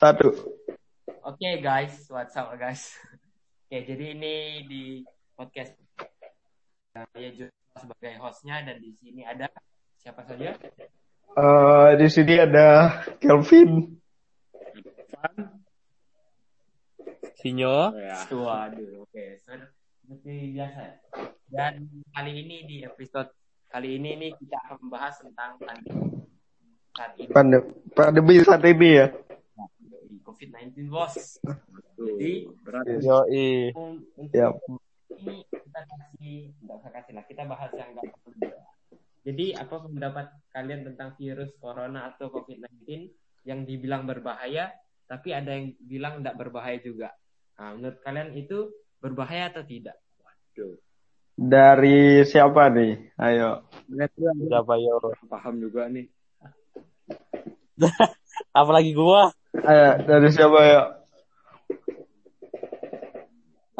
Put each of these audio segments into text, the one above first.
Satu. Oke guys, what's up guys? Oke, jadi ini di podcast saya juga sebagai hostnya dan di sini ada siapa saja? Eh, di sini ada Kelvin. Sinyo. Waduh, oke. So, Seperti biasa. Dan kali ini di episode kali ini nih kita akan membahas tentang pandemi saat ini Pandemi, pandemi saat ini ya. COVID-19 bos. Jadi Yoi. um, untuk Ya. ini kita kasih nggak usah kasih lah kita bahas yang nggak perlu jadi apa pendapat kalian tentang virus corona atau covid-19 yang dibilang berbahaya tapi ada yang bilang tidak berbahaya juga nah, menurut kalian itu berbahaya atau tidak Dari siapa nih? Ayo. Siapa yo? paham juga nih. Apalagi gua. Ayo, dari siapa ya?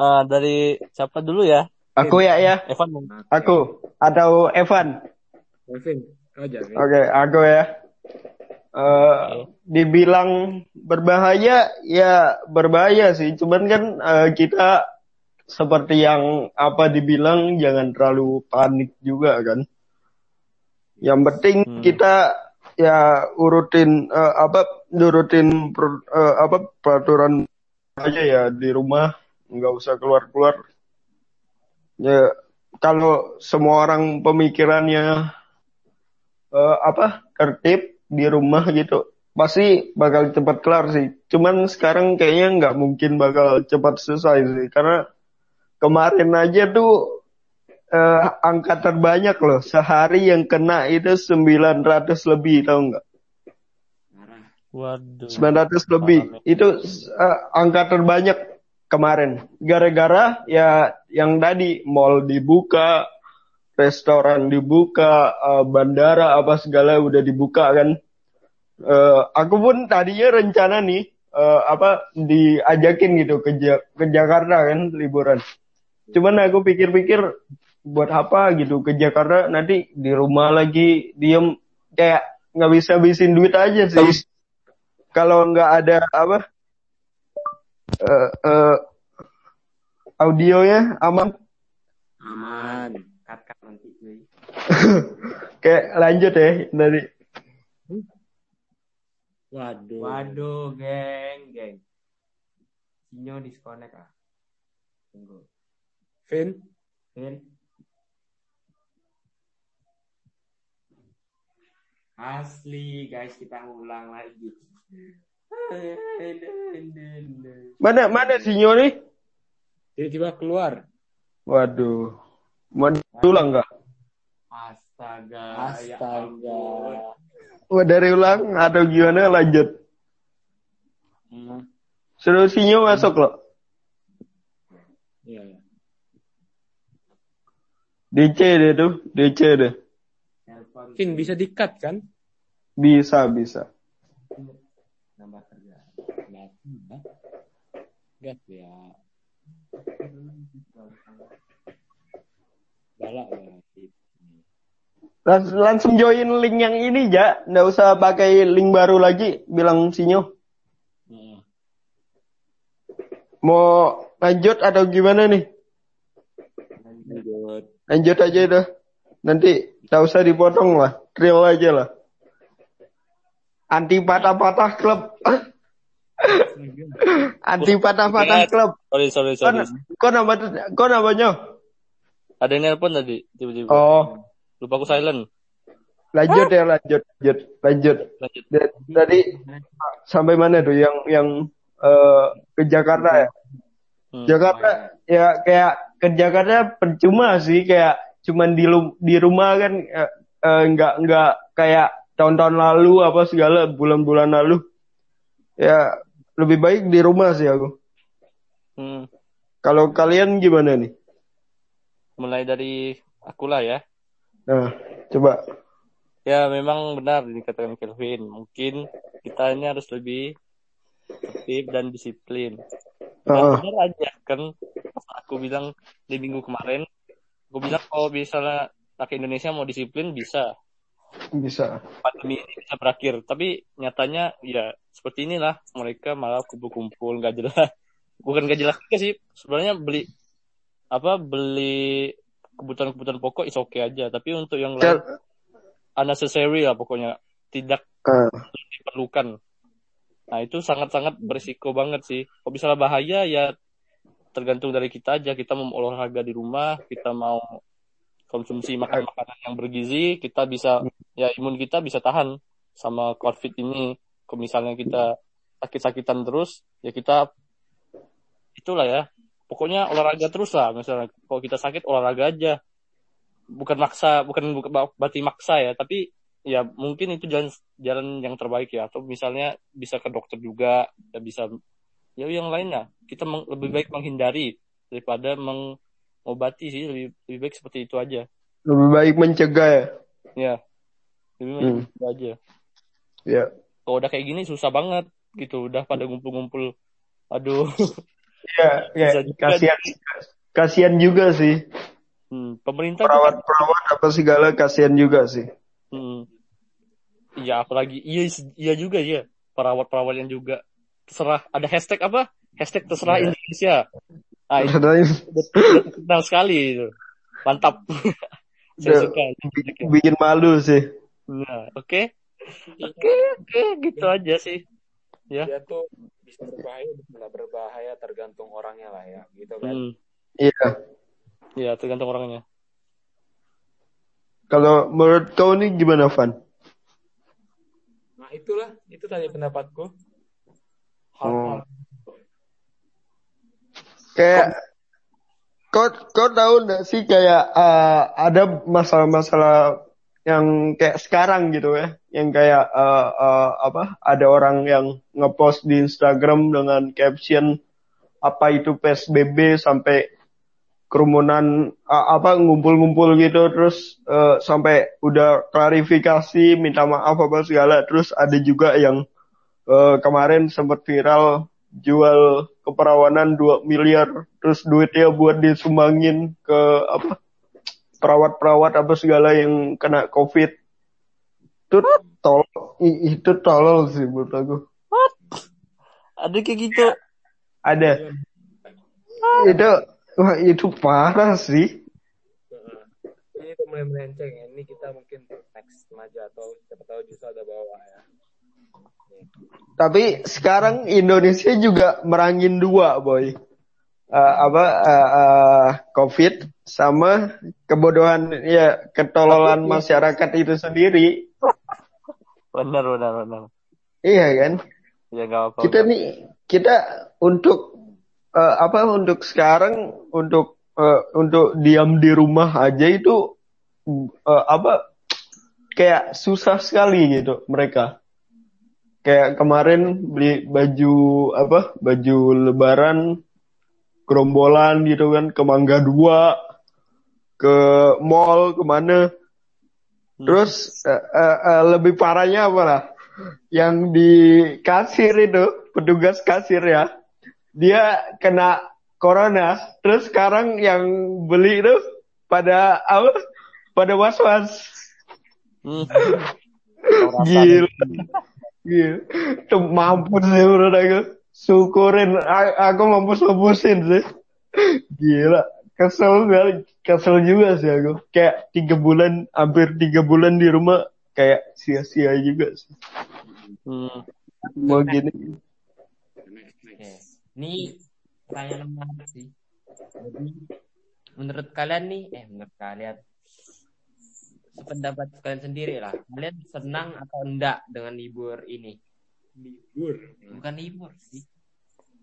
Eh, dari siapa dulu ya? Aku ya ya. Evan. Aku atau Evan. Aja. Vin. Oke, aku ya. Eh, dibilang berbahaya, ya berbahaya sih. Cuman kan eh, kita seperti yang apa dibilang jangan terlalu panik juga kan. Yang penting Hmm. kita ya urutin eh, apa nurutin eh, apa peraturan aja ya di rumah, nggak usah keluar-keluar. Ya kalau semua orang pemikirannya eh, apa tertib di rumah gitu pasti bakal cepat kelar sih cuman sekarang kayaknya nggak mungkin bakal cepat selesai sih karena kemarin aja tuh eh, angka terbanyak loh. Sehari yang kena itu 900 lebih tau nggak. Waduh. 900 lebih. Itu eh, angka terbanyak kemarin. Gara-gara ya yang tadi mall dibuka restoran dibuka eh, bandara apa segala udah dibuka kan. Eh, aku pun tadinya rencana nih eh, apa diajakin gitu ke Ja- ke Jakarta kan liburan. Cuman aku pikir-pikir buat apa gitu ke Jakarta nanti di rumah lagi diem. Kayak nggak bisa habisin duit aja sih. Kalau nggak ada apa eh eh, audionya aman. Aman. cut cut nanti cuy. kayak lanjut ya dari Waduh. waduh geng geng. Sinyo disconnect ah. Tunggu. Vin, Vin asli guys kita ulang lagi. Mana mana sinyo nih tiba-tiba keluar. waduh. Mau diulang nggak? Astaga ya Astaga. mau dari ulang atau gimana? Lanjut. Hmm. suruh sinyo masuk loh. Iya, iya. DC deh tuh DC deh Vin bisa di-cut kan? bisa bisa nambah kerja. Gas ya. Galak ya. Lans- langsung join link yang ini ja nggak usah pakai link baru lagi bilang sinyo mau lanjut atau gimana nih Lanjut. lanjut aja dah nanti nggak usah dipotong lah real aja lah anti patah-patah klub anti patah-patah klub Sorry, sorry, sorry. kok nama kok namanya Ada yang nelpon tadi tiba-tiba. oh Lupa aku silent. lanjut ya lanjut lanjut lanjut Lanjut. Tadi sampai mana tuh yang yang eh, ke Jakarta ya Hmm. Jakarta ya kayak ke Jakarta percuma sih kayak cuman di di rumah kan eh, eh, nggak nggak kayak tahun-tahun lalu apa segala bulan-bulan lalu ya lebih baik di rumah sih aku Hmm. kalau kalian gimana nih Mulai dari aku lah ya. nah coba Ya memang benar dikatakan Kelvin. Mungkin kita ini harus lebih tertib dan disiplin. Dan Heeh. benar aja kan aku bilang di minggu kemarin, aku bilang kalau misalnya pakai Indonesia mau disiplin bisa. bisa pandemi ini bisa berakhir. Tapi nyatanya ya seperti inilah mereka malah kumpul-kumpul nggak jelas. Bukan nggak jelas juga sih. Sebenarnya beli apa beli kebutuhan-kebutuhan pokok is oke aja. Tapi untuk yang lain unnecessary lah pokoknya tidak Ah, diperlukan. Nah itu sangat-sangat berisiko banget sih. Kalau misalnya bahaya ya tergantung dari kita aja. Kita mau olahraga di rumah, kita mau konsumsi makan makanan yang bergizi, kita bisa ya imun kita bisa tahan sama COVID ini. Kalau misalnya kita sakit-sakitan terus, ya kita itulah ya. Pokoknya olahraga terus lah. Misalnya kalau kita sakit olahraga aja. Bukan maksa, bukan berarti maksa ya, tapi ya mungkin itu jalan jalan yang terbaik ya atau misalnya bisa ke dokter juga ya bisa ya yang lainnya kita meng- lebih baik menghindari daripada mengobati sih lebih lebih baik seperti itu aja lebih baik mencegah ya. ya lebih baik Hmm. itu aja Ya. kalau udah kayak gini susah banget gitu udah pada ngumpul-ngumpul aduh Ya, ya. Kasihan kasihan juga sih. hmm, pemerintah juga Perawat-perawat apa segala kasihan juga sih. Hmm. Iya, apalagi iya iya juga ya. Perawat-perawat yang juga terserah ada hashtag apa? Hashtag terserah Iya. Indonesia. Ah, itu Katanya udah, udah terkenal sekali itu. Mantap. Saya Udah. suka. bikin malu sih. Nah, oke. Oke, oke, gitu aja sih. Ya. Dia tuh bisa berbahaya, bisa berbahaya tergantung orangnya lah ya, gitu kan. Hmm. Iya. Iya, tergantung orangnya. Kalau menurut kau nih gimana, Van? Nah itulah, itu tadi pendapatku. Oh. Hal-hal Kayak kau kau tahu nggak sih kayak eh, ada masalah-masalah yang kayak sekarang gitu ya, yang kayak eh, eh, apa? Ada orang yang ngepost di Instagram dengan caption apa itu PSBB sampai kerumunan a- apa ngumpul-ngumpul gitu terus eh, sampai udah klarifikasi minta maaf apa segala terus ada juga yang eh, kemarin sempat viral jual keperawanan 2 miliar terus duitnya buat disumbangin ke apa perawat-perawat apa segala yang kena covid itu tol i- itu tolol sih menurut aku Ada kayak gitu. ada itu wah itu parah sih ini mulai melenceng ya. Ini kita mungkin next aja atau siapa tahu justru ada bawah ya. Tapi sekarang Indonesia juga merangin dua boy Eh, apa eh, eh, covid sama kebodohan ya ketololan masyarakat itu sendiri Benar, benar, benar. iya kan Ya nggak apa-apa. kita nih kita untuk eh, apa untuk sekarang untuk eh, untuk diam di rumah aja itu eh, apa kayak susah sekali gitu mereka kayak kemarin beli baju apa baju lebaran gerombolan gitu kan ke Mangga Dua ke mall ke mana terus eh, eh, eh, lebih parahnya apa lah? Yang di kasir itu petugas kasir ya. Dia kena corona. Terus sekarang yang beli itu pada apa pada was was Hmm. gila gila itu mampus sih menurut aku. Syukurin. A- aku mampus mapusin sih. Gila. Kesel sekali. Kesel juga sih aku. Kayak tiga bulan hampir tiga bulan di rumah kayak sia-sia juga sih. Hmm. mau gini. Ini pertanyaan menarik sih. Jadi, menurut kalian nih, eh menurut kalian, sependapat kalian sendiri lah. Kalian senang atau enggak dengan libur ini? Libur. Bukan libur sih.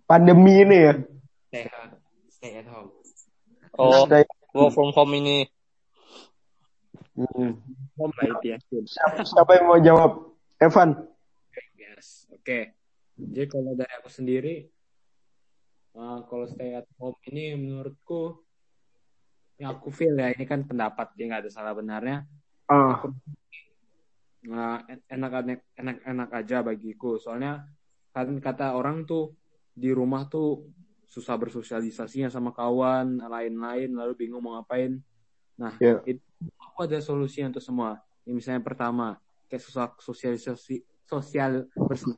pandemi ini ya Stay at, stay at home. Oh, Stay- work from home ini. Hmm. Home lah itu ya. siapa, siapa yang mau jawab Evan Yes. Oke. Jadi kalau dari aku sendiri, uh, kalau stay at home ini menurutku, yang aku feel ya ini kan pendapat dia nggak ada salah benarnya. Ah Nah, enak-enak enak-enak aja bagiku. Soalnya kan kata orang tuh di rumah tuh susah bersosialisasinya sama kawan, lain-lain, lalu bingung mau ngapain. Nah, Iya. itu aku ada solusinya untuk semua. Ini misalnya pertama, kayak sosial sosialisasi sosial bersama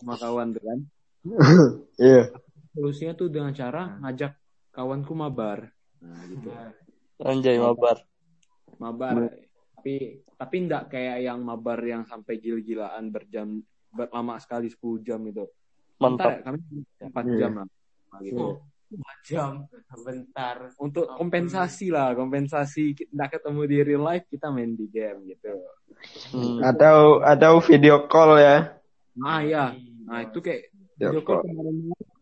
sama kawan tuh kan. Iya. Solusinya tuh dengan cara ngajak kawanku mabar. Nah, gitu. Anjay mabar. Mabar. Tapi tapi enggak kayak yang mabar yang sampai gila-gilaan berjam ber- lama sekali 10 jam itu. Bentar ya, Mantap. kami 4 Iya. jam lah. Nah, gitu. Oh, dua jam bentar. Untuk kompensasi lah, kompensasi enggak ketemu di real life kita main di game gitu. Hmm. Atau atau video call ya. Nah, ya. Nah, itu kayak Video video call call. kemarin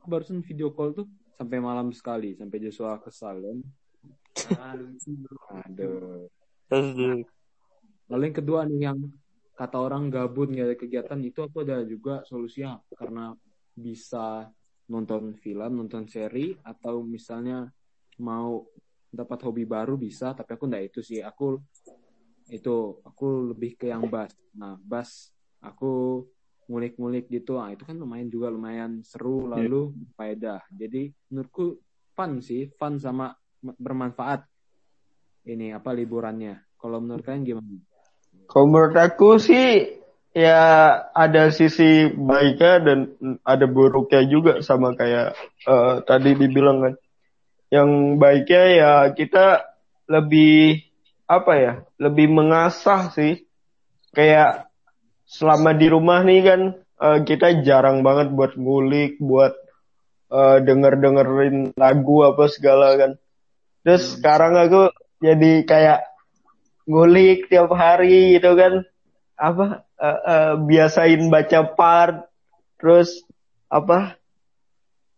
barusan video call tuh sampai malam sekali sampai Joshua kesal kan. Ah, lucu. Aduh. Terus di- Lalu yang kedua nih yang kata orang gabut nggak ada kegiatan itu aku ada juga solusinya karena bisa nonton film, nonton seri atau misalnya mau dapat hobi baru bisa tapi aku nggak itu sih aku itu aku lebih ke yang bass. Nah bass aku ngulik-ngulik gitu, nah itu kan lumayan juga lumayan seru lalu faedah. Jadi menurutku fun sih, fun sama bermanfaat ini apa liburannya. Kalau menurut kalian gimana? Kalau menurut aku sih ya ada sisi baiknya dan ada buruknya juga sama kayak eh, tadi dibilang kan. Yang baiknya ya kita lebih apa ya? Lebih mengasah sih. Kayak selama di rumah nih kan eh, kita jarang banget buat ngulik, buat eh, denger-dengerin lagu apa segala kan. Terus sekarang aku jadi kayak ngulik tiap hari gitu kan. Apa eh, eh, biasain baca part terus apa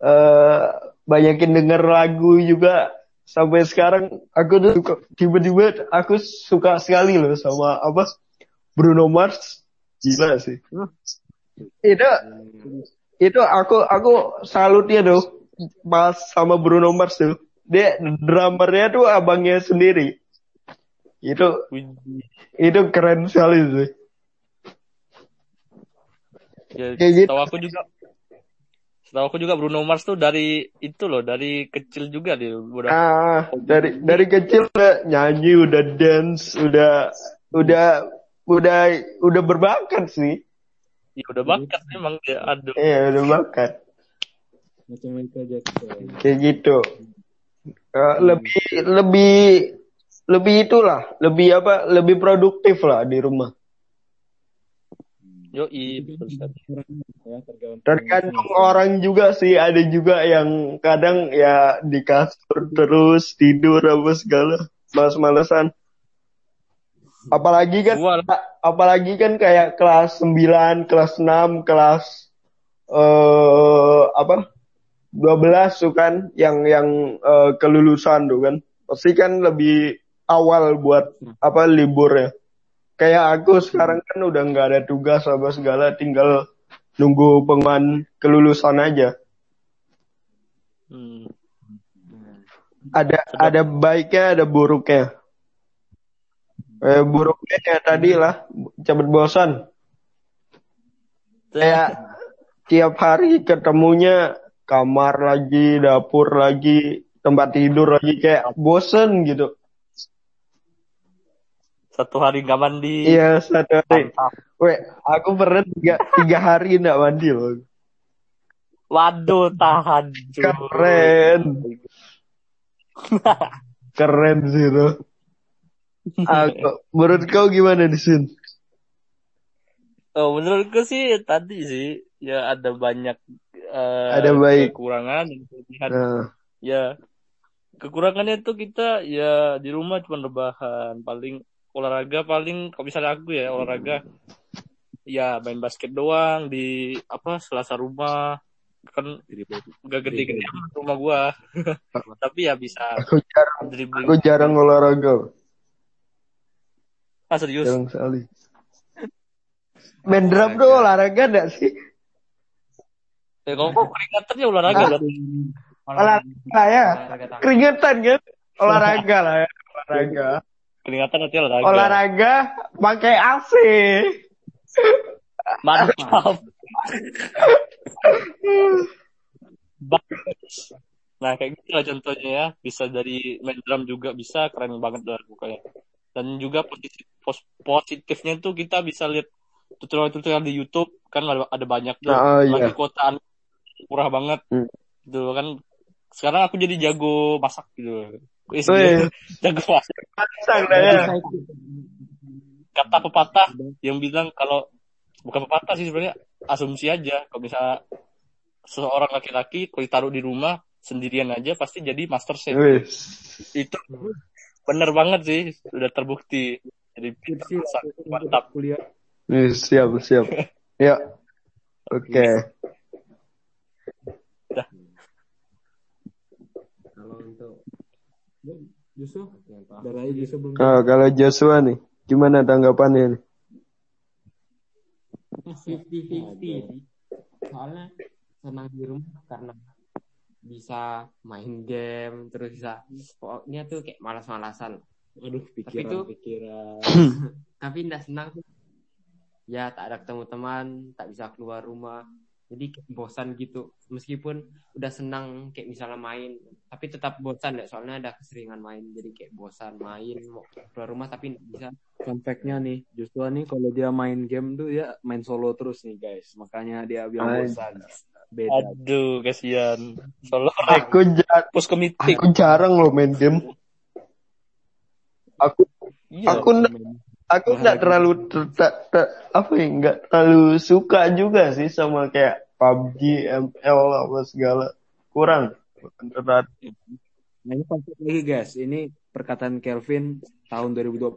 eh banyakin denger lagu juga. Sampai sekarang aku tuh tiba-tiba aku suka sekali loh sama apa Bruno Mars. Gila sih. Itu itu aku aku salutnya tuh pas sama Bruno Mars tuh. Dia drummernya tuh abangnya sendiri itu Wih, itu keren sekali sih. ya, Kayak gitu. setahu aku juga setahu aku juga Bruno Mars tuh dari itu loh dari kecil juga dia udah Ah, dari dari kecil udah nyanyi, udah dance, udah udah udah udah berbakat sih. ya udah bakat memang dia aduh Iya, udah bakat. Macam Michael Jackson. Kayak gitu. Eh, lebih lebih lebih itulah, lebih apa? Lebih produktif lah di rumah. yo sekali. Ya, tergantung. Tergantung orang juga sih, ada juga yang kadang ya di kasur terus tidur apa segala, males-malesan. Apalagi kan apalagi kan kayak kelas 9, kelas 6, kelas eh apa? 12 tuh kan yang yang eh, kelulusan tuh kan. Pasti kan lebih awal buat apa liburnya. Kayak aku sekarang kan udah nggak ada tugas apa segala, tinggal nunggu pengumuman kelulusan aja. hmm. Ada ada baiknya, ada buruknya. Eh, buruknya kayak tadi lah, cepet bosan. Kayak tiap hari ketemunya kamar lagi, dapur lagi, tempat tidur lagi kayak bosen gitu. Satu hari nggak mandi Iya satu hari. Mantap. Weh, aku pernah tiga, tiga hari nggak mandi loh. waduh tahan cuy. Keren. Keren sih itu. Aku, menurut kau gimana di sini? Oh, menurutku sih tadi sih ya ada banyak eh, Ada baik. kekurangan dan kelebihan. Nah, Ya kekurangannya tuh kita ya di rumah cuma rebahan paling olahraga paling kalau misalnya aku ya olahraga ya main basket doang di apa selasa rumah kan gak gede-gede rumah gua tapi ya bisa aku jarang, dribbling aku jarang olahraga. ah serius Jarang sekali. Main drum tuh olahraga enggak sih? ya kalau kok keringatannya olahraga Ah. berarti. Olahraga ya. Olahraga tangan. Keringetan kan? Olahraga lah ya. Olahraga. Keringatan nanti olahraga Olahraga pakai AC. mantap. Nah kayak gitu lah contohnya ya. Bisa dari main drum juga bisa keren banget lah pokoknya. Dan juga posisi pos positifnya tuh kita bisa lihat tutorial-tutorial di YouTube kan ada, ada banyak tuh. Nah, oh, iya. Lagi kuotaan murah banget. Hmm. Gitu kan. Sekarang aku jadi jago masak gitu. Wih. jago masak. Sang dah ya. Kata pepatah yang bilang kalau bukan pepatah sih sebenarnya asumsi aja kalau misalnya seorang laki-laki kalau ditaruh di rumah sendirian aja pasti jadi master chef. Itu bener banget sih, sudah terbukti. Jadi untuk mantap. kuliah. Wih, siap, siap. Ya. Oke. Kalau Justru dari aja justru belum. Oh, kalau Joshua nih, gimana tanggapannya nih? fifty fifty soalnya senang di rumah karena bisa main game terus bisa pokoknya tuh kayak malas-malasan Aduh, Tapi pikiran, tuh- pikiran. tapi nggak senang tuh ya tak ada ketemu teman tak bisa keluar rumah jadi kayak bosan gitu meskipun udah senang kayak misalnya main tapi tetap bosan ya soalnya ada keseringan main jadi kayak bosan main mau keluar rumah tapi nggak bisa Fun fact-nya nih, justru nih kalau dia main game tuh ya main solo terus nih guys. Makanya dia bilang Ay. bosan. Beda. Aduh, kasihan. Solo Aku ja- pos ke meeting. aku jarang loh main game. Aku Iya. aku nggak aku nggak terlalu ter- ter- ter- apa ya nggak terlalu suka juga sih sama kayak PUBG, ML apa segala kurang. Beneran. Nah, ini fact lagi guys. Ini perkataan Kelvin tahun 2020.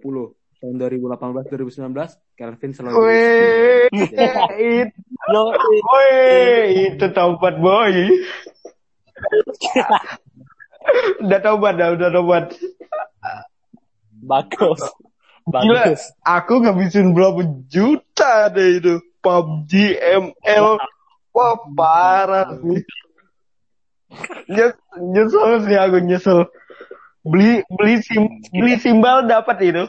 Tahun 2018 2019 Kelvin selalu Weh, Jadi, itu, weh, itu taubat boy. udah taubat, dah, udah taubat. Bagus. Gila, Bagus. aku ngabisin berapa juta deh itu. PUBG, ML. Wah, parah sih. Nyes, nyesel sih aku nyesel. Beli beli sim beli simbal dapat itu.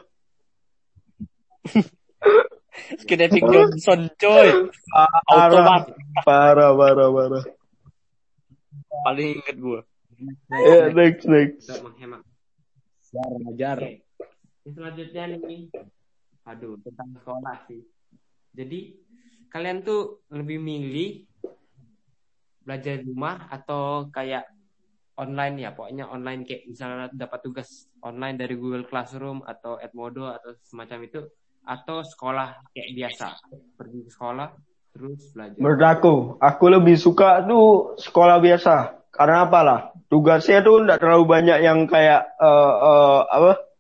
Skin Epic Johnson, coy. Parah, parah, parah, parah. Paling inget gue. Ya, next, next. untuk menghemat Ajar, ajar. Oke. Selanjutnya nih, aduh tentang sekolah sih. Jadi kalian tuh lebih milih belajar di rumah atau kayak online ya, pokoknya online kayak misalnya dapat tugas online dari Google Classroom atau Edmodo atau semacam itu, atau sekolah kayak biasa, pergi ke sekolah terus belajar. Menurut aku, aku lebih suka tuh sekolah biasa. Karena apalah? Tugasnya tuh enggak terlalu banyak yang kayak eh eh, apa?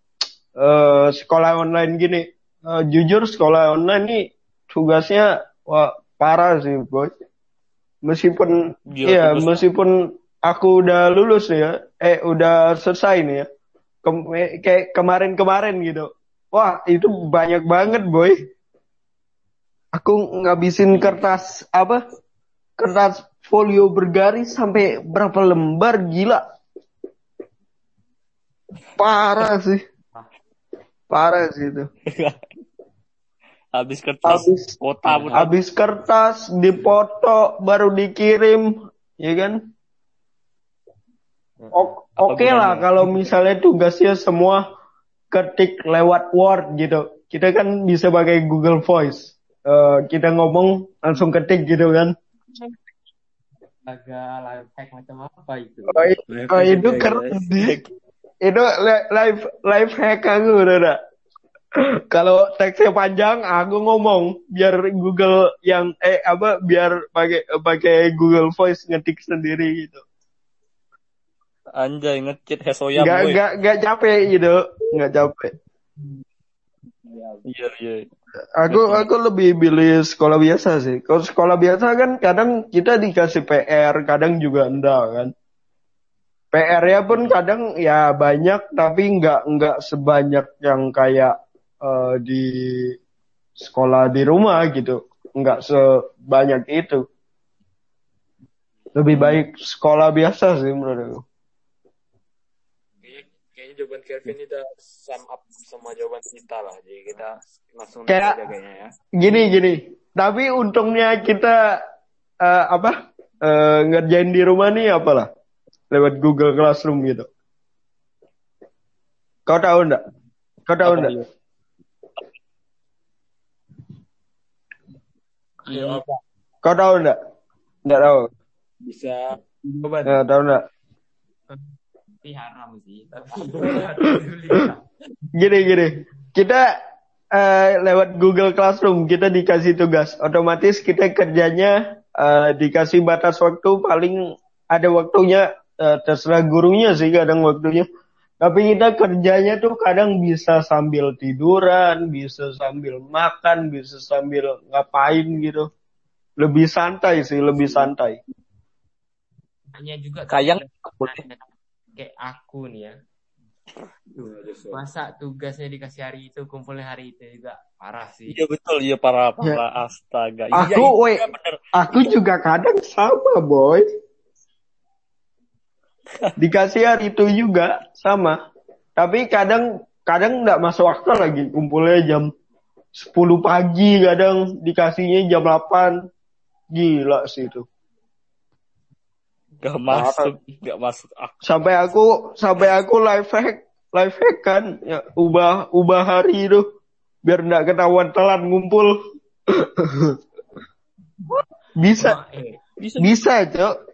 Eh sekolah online gini. Eh, jujur sekolah online nih tugasnya wah parah sih, boy. Meskipun Gila, iya, tugas. meskipun aku udah lulus ya, eh udah selesai nih ya. Kem- eh, kayak kemarin-kemarin gitu. Wah, itu banyak banget, boy. Aku ngabisin kertas apa? Kertas folio bergaris sampai berapa lembar gila. Parah sih. Parah sih itu. Habis kertas Habis kota pun. habis kertas dipoto baru dikirim, ya kan? O- Apa Oke lah gunanya? kalau misalnya tugasnya semua ketik lewat Word gitu. Kita kan bisa pakai Google Voice. Eh, kita ngomong langsung ketik gitu kan. Agak live hack macam apa itu? Oh, oh, itu keren sih. Itu li- live live hack aku udah. Kalau teksnya panjang, aku ngomong biar Google yang eh apa biar pakai pakai Google Voice ngetik sendiri gitu. Anjay, ngecit Hesoyam, Nggak boy. nggak nggak capek gitu, nggak capek. Iya, iya. Aku aku lebih pilih sekolah biasa sih. Kalau sekolah biasa kan kadang kita dikasih PR, kadang juga enggak kan. PR-nya pun kadang ya banyak tapi nggak nggak sebanyak yang kayak eh, di sekolah di rumah gitu. Nggak sebanyak itu. Lebih baik sekolah biasa sih menurut aku. Kayaknya, jawaban Kelvin ini udah sum up sama jawaban kita lah. Jadi kita langsung Kayak- aja kayaknya ya. Gini gini. Tapi untungnya kita eh, apa eh, ngerjain di rumah nih apalah lewat Google Classroom gitu. Kau tahu enggak? Kau tahu enggak? Ya, Kau tahu enggak? Enggak tahu. Bisa coba. ya, tahu enggak? Tapi haram sih, gini gini. Kita uh, lewat Google Classroom kita dikasih tugas, otomatis kita kerjanya uh, dikasih batas waktu paling ada waktunya eh, terserah gurunya sih kadang waktunya. Tapi kita kerjanya tuh kadang bisa sambil tiduran, bisa sambil makan, bisa sambil ngapain gitu. Lebih santai sih, lebih santai. hanya juga Kayang kayak aku nih ya. Masa tugasnya dikasih hari itu, kumpulnya hari itu juga parah sih. Iya betul, iya para para astaga. Iya, Aku, iya, woi, aku juga kadang sama, boy. Dikasih hari itu juga sama. Tapi kadang kadang nggak masuk akal lagi. Kumpulnya jam 10 pagi kadang dikasihnya jam 8 gila sih itu. Gak masuk, gak masuk. Ah, sampai aku sampai aku live hack live hack kan ya, ubah ubah hari itu. Biar nggak ketahuan telat ngumpul. Bisa. Eh, bisa. bisa cok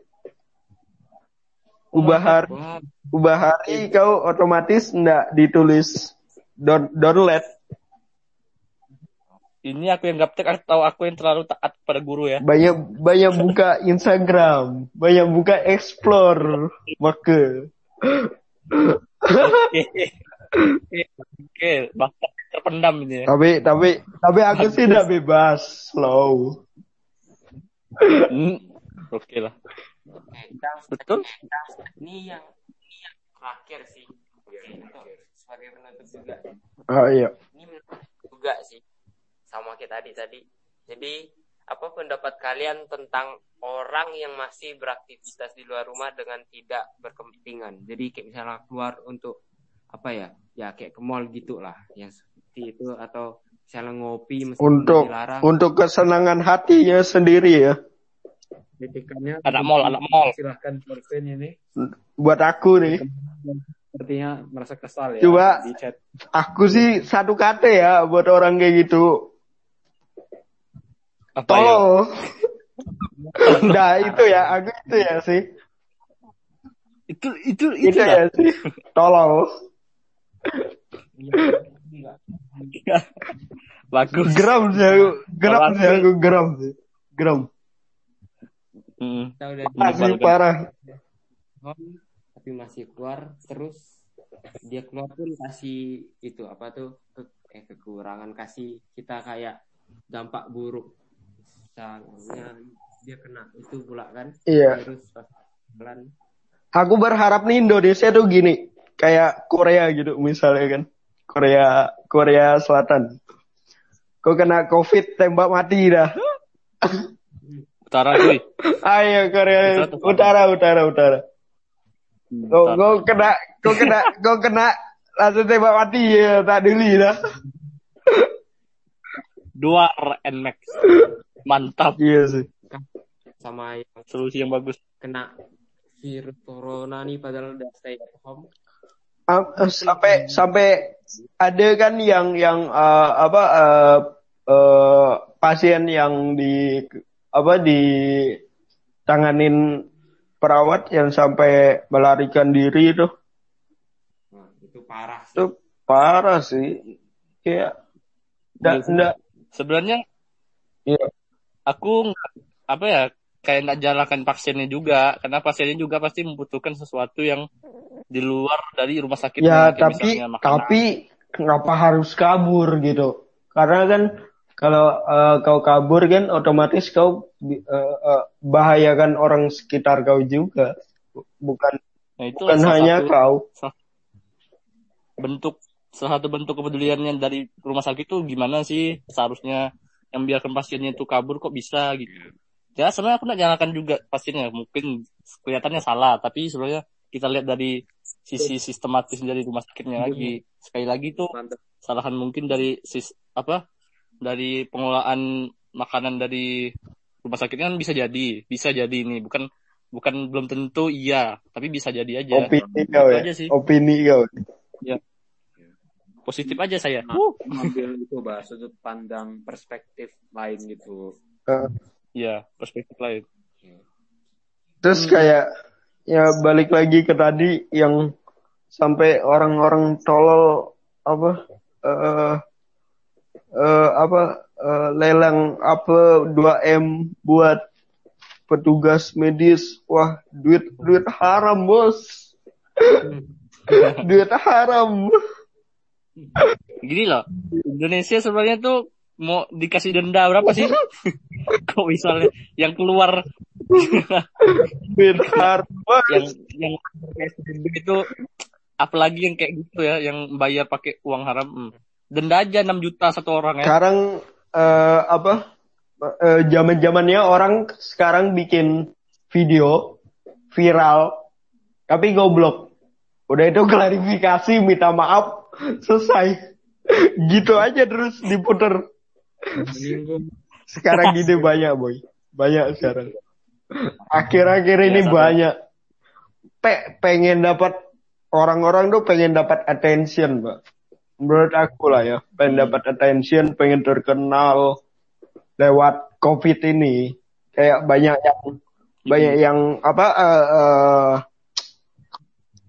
ubah hari wah, ubah hari kau otomatis ndak ditulis don download Ini aku yang gaptek atau aku yang terlalu taat pada guru ya. banyak banyak buka Instagram banyak buka explore maka Oke. Oke, terpendam ini ya. tapi tapi tapi aku sih ndak bebas slow Hmm, Oke lah. Kita Betul? ini yang ini yang terakhir sih. Oke, untuk sebagai penutup juga. oh iya Ini juga sih sama kita tadi tadi. Jadi apa pendapat kalian tentang orang yang masih beraktivitas di luar rumah dengan tidak berkepentingan? Jadi kayak misalnya keluar untuk apa ya? Ya kayak ke mall gitu lah, yang seperti itu atau misalnya ngopi meskipun untuk dilarang. untuk kesenangan hatinya sendiri ya Kritikannya Anak mall, anak mall. silahkan Forsen ini buat aku nih sepertinya merasa kesal ya Coba. di chat aku sih satu kata ya buat orang kayak gitu Apa ya? tolol nah itu ya aku itu ya sih Itu itu itu itu ya. ya sih tolol enggak. Bagus. geram sih aku geram sih aku geram sih geram Hmm. Kita udah Menyebalkan. parah. Home, tapi masih keluar terus dia keluar pun kasih itu apa tuh ke, eh, kekurangan kasih kita kayak dampak buruk. Misalnya dia kena itu pula kan? Iya. Virus pas bulan. Aku berharap nih Indonesia tuh gini kayak Korea gitu misalnya kan? Korea Korea Selatan. Kau kena covid tembak mati dah Utara cuy. ayo Korea Utara utara utara kau Utara. kau kena kau kena kau kena langsung tembak mati ya tak dulu dah Dua Nmax. Mantap. iya sih sama yang Solusi yang bagus. kena virus corona nih padahal udah stay at home eh, sampai sampai ada kan yang yang eh, apa eh, eh, pasien yang di apa di tanganin perawat yang sampai melarikan diri itu. Nah, itu parah sih. Itu parah sih. Kayak nggak Iya sih. nggak Sebenarnya iya. aku apa ya kayak nggak jalankan pasiennya juga. Karena pasiennya juga pasti membutuhkan sesuatu yang di luar dari rumah sakit ya tapi tapi kenapa harus kabur gitu? Karena kan kalau eh, kau kabur kan otomatis kau bi- eh, eh, bahayakan orang sekitar kau juga. Bukan nah itu bukan salah hanya satu kau. bentuk salah satu bentuk kepeduliannya dari rumah sakit itu gimana sih seharusnya yang biarkan pasiennya itu kabur kok bisa gitu. Ya sebenarnya aku nggak nyalakan juga pasiennya. Mungkin kelihatannya salah tapi sebenarnya kita lihat dari sisi sistematis dari rumah sakitnya lagi. Sekali lagi tuh mantap. kesalahan mungkin dari sis apa dari pengelolaan makanan dari rumah sakitnya kan bisa jadi bisa jadi ini. Bukan bukan belum tentu iya tapi bisa jadi aja. Opini kau ya? aja sih. opini kau. Positif aja saya. Nah, ambil itu bahas sudut pandang perspektif lain gitu. Eh, Iya, perspektif lain. terus kayak ya balik lagi ke tadi yang sampai orang-orang tolol apa eh eh, apa eh, lelang apa 2M buat petugas medis. Wah, duit duit haram, Bos. duit haram. Gini loh, Indonesia sebenarnya tuh mau dikasih denda berapa sih? Kok misalnya yang keluar Duit haram. yang yang itu apalagi yang kayak gitu ya, yang bayar pakai uang haram. Hmm. Denda aja 6 juta satu orang ya. Sekarang eh, apa? eh, Zaman-zamannya orang sekarang bikin video viral tapi goblok. Udah itu klarifikasi, minta maaf, selesai. Gitu aja terus diputer. Sekarang gini banyak, boy. Banyak sekarang. Akhir-akhir ini Biasa, banyak. Pe pengen dapat orang-orang tuh pengen dapat attention, Pak. Menurut aku lah ya, pengen dapat attention, pengen terkenal lewat COVID ini. Kayak banyak yang banyak yang apa eh, eh,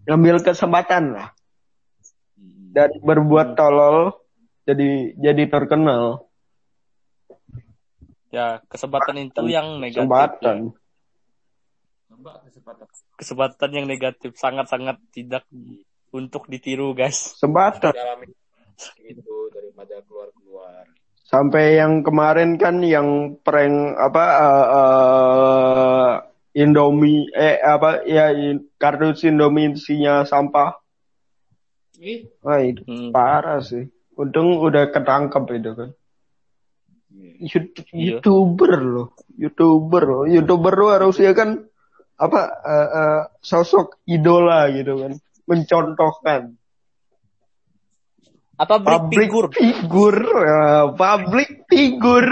ngambil kesempatan lah dan berbuat tolol jadi jadi terkenal. Ya, kesempatan itu yang negatif. Kesempatan. Coba kesempatan. Yang negatif sangat-sangat tidak untuk ditiru, guys. Dalam itu daripada keluar-keluar. Sampai yang kemarin kan yang prank apa eh, eh, Indomie eh apa ya in- kardus Indomie isinya sampah. Ih, Wah itu Hmm. parah sih. Untung udah ketangkep itu kan. Yout- Iya. Youtuber loh, Youtuber loh, Youtuber loh harusnya kan apa eh, eh, sosok idola gitu kan, mencontohkan. Apa Public figur? figur, eh, public figur.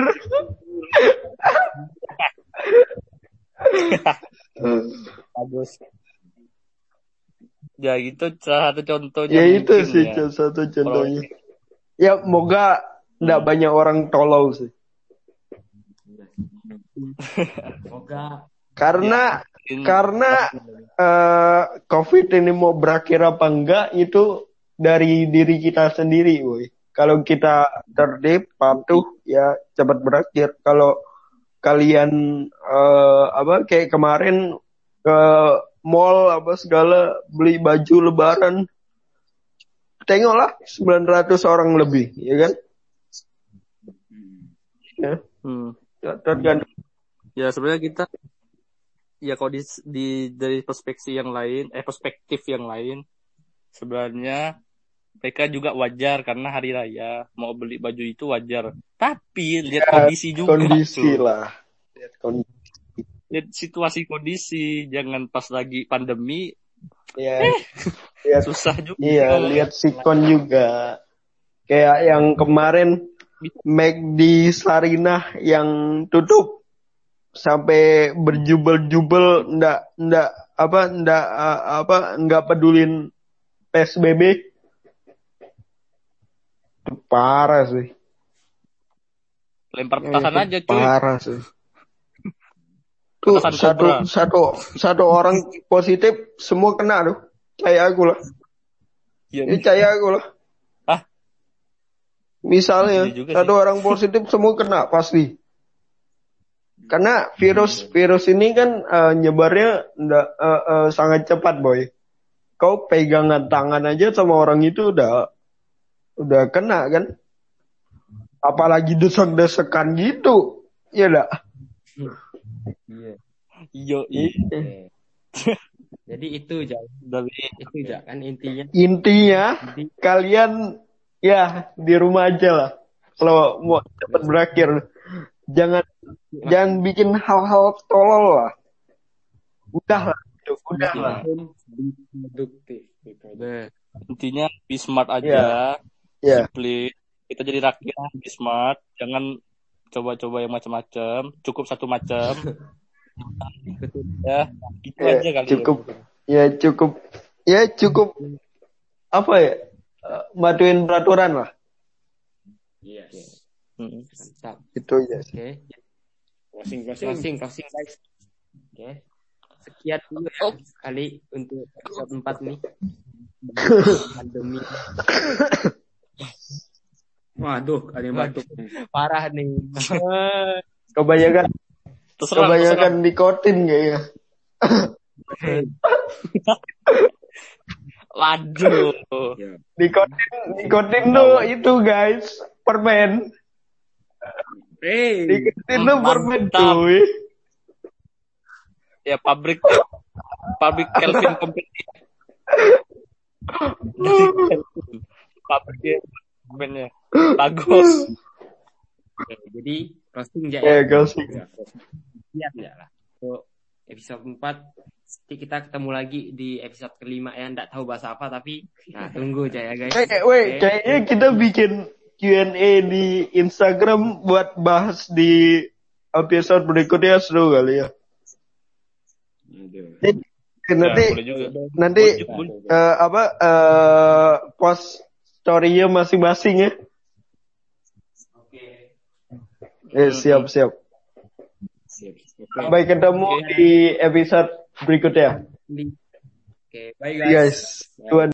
Bagus. Ya gitu salah satu contohnya. ya itu sih ya. salah satu contohnya. Ya moga nggak banyak orang tolol sih. semoga Karena karena eh, COVID ini mau berakhir apa enggak itu dari diri kita sendiri, woi. Kalau kita tertib, patuh, ya cepat berakhir. Kalau kalian eh, apa kayak kemarin ke mall apa segala beli baju lebaran, tengoklah 900 orang lebih, ya kan? Ya, Hmm. tergantung. Ya sebenarnya kita ya kalau di, di dari perspektif yang lain, eh perspektif yang lain, sebenarnya mereka juga wajar karena hari raya mau beli baju itu wajar. Tapi lihat Ya, kondisi juga, Kondisi lah. Lihat kondisi. lihat situasi kondisi, jangan pas lagi pandemi Ya, lihat susah juga. Iya, lihat sikon juga. Kayak yang kemarin McD Sarinah yang tutup sampai berjubel-jubel ndak ndak apa ndak uh, apa nggak pedulin PSBB. Itu parah sih. Lempar Ya, petasan itu aja cuy. Parah sih. Tuh Petasan satu satu satu orang positif semua kena tuh. Kayak aku lah. Ya, Ini kayak aku lah. Ah. Misalnya Iya juga satu orang positif semua kena pasti. Karena virus virus ini kan eh, nyebarnya nda- eh, eh, sangat cepat boy. Kau pegangan tangan aja sama orang itu udah udah kena kan. Apalagi desek-desekan gitu. Iya dak? iya. Yo, Oke. Jadi itu ja, dari itu ja kan intinya. Intinya Inti- kalian ya di rumah aja lah. Kalau mau cepat berakhir, jangan jangan bikin hal-hal tolol lah. Udah lah, itu, udah lah. produktif. Intinya be smart aja, Ya, disiplin. Kita jadi rakyat be smart, jangan coba-coba yang macam-macam, cukup satu macam. ya, itu Ya, aja kali. cukup. ya cukup, ya cukup apa ya? Matuin peraturan lah. Yes. Hmm. Mantap. Itu aja. sih. Oke. Closing, closing. closing closing guys oke sekian dulu ya kali untuk episode 4 nih pandemi Waduh, ada yang batuk. parah nih Kebanyakan Terserah, kebanyakan nikotin kayaknya. Waduh. Ya. Nikotin, nikotin tuh itu guys, permen. Hey, Nikotin tuh permen. Ya pabrik pabrik Kelvin Company. Pabriknya Kelvinnya. Bagus. Oke, jadi aja Ya, ya gosip. Siap ya lah untuk episode 4 nanti kita ketemu lagi di episode kelima ya nggak tahu bahasa apa tapi nah tunggu aja ya guys Eh, weh, Oke. kayaknya kita bikin Q&A di Instagram buat bahas di episode berikutnya seru kali ya. Aduh. Nanti Ya, boleh juga. nanti juga. eh, apa eh post story-nya masing-masing ya. oke Eh, siap siap. Sampai ketemu Oke. di episode berikutnya. oke bye guys. guys Tuan.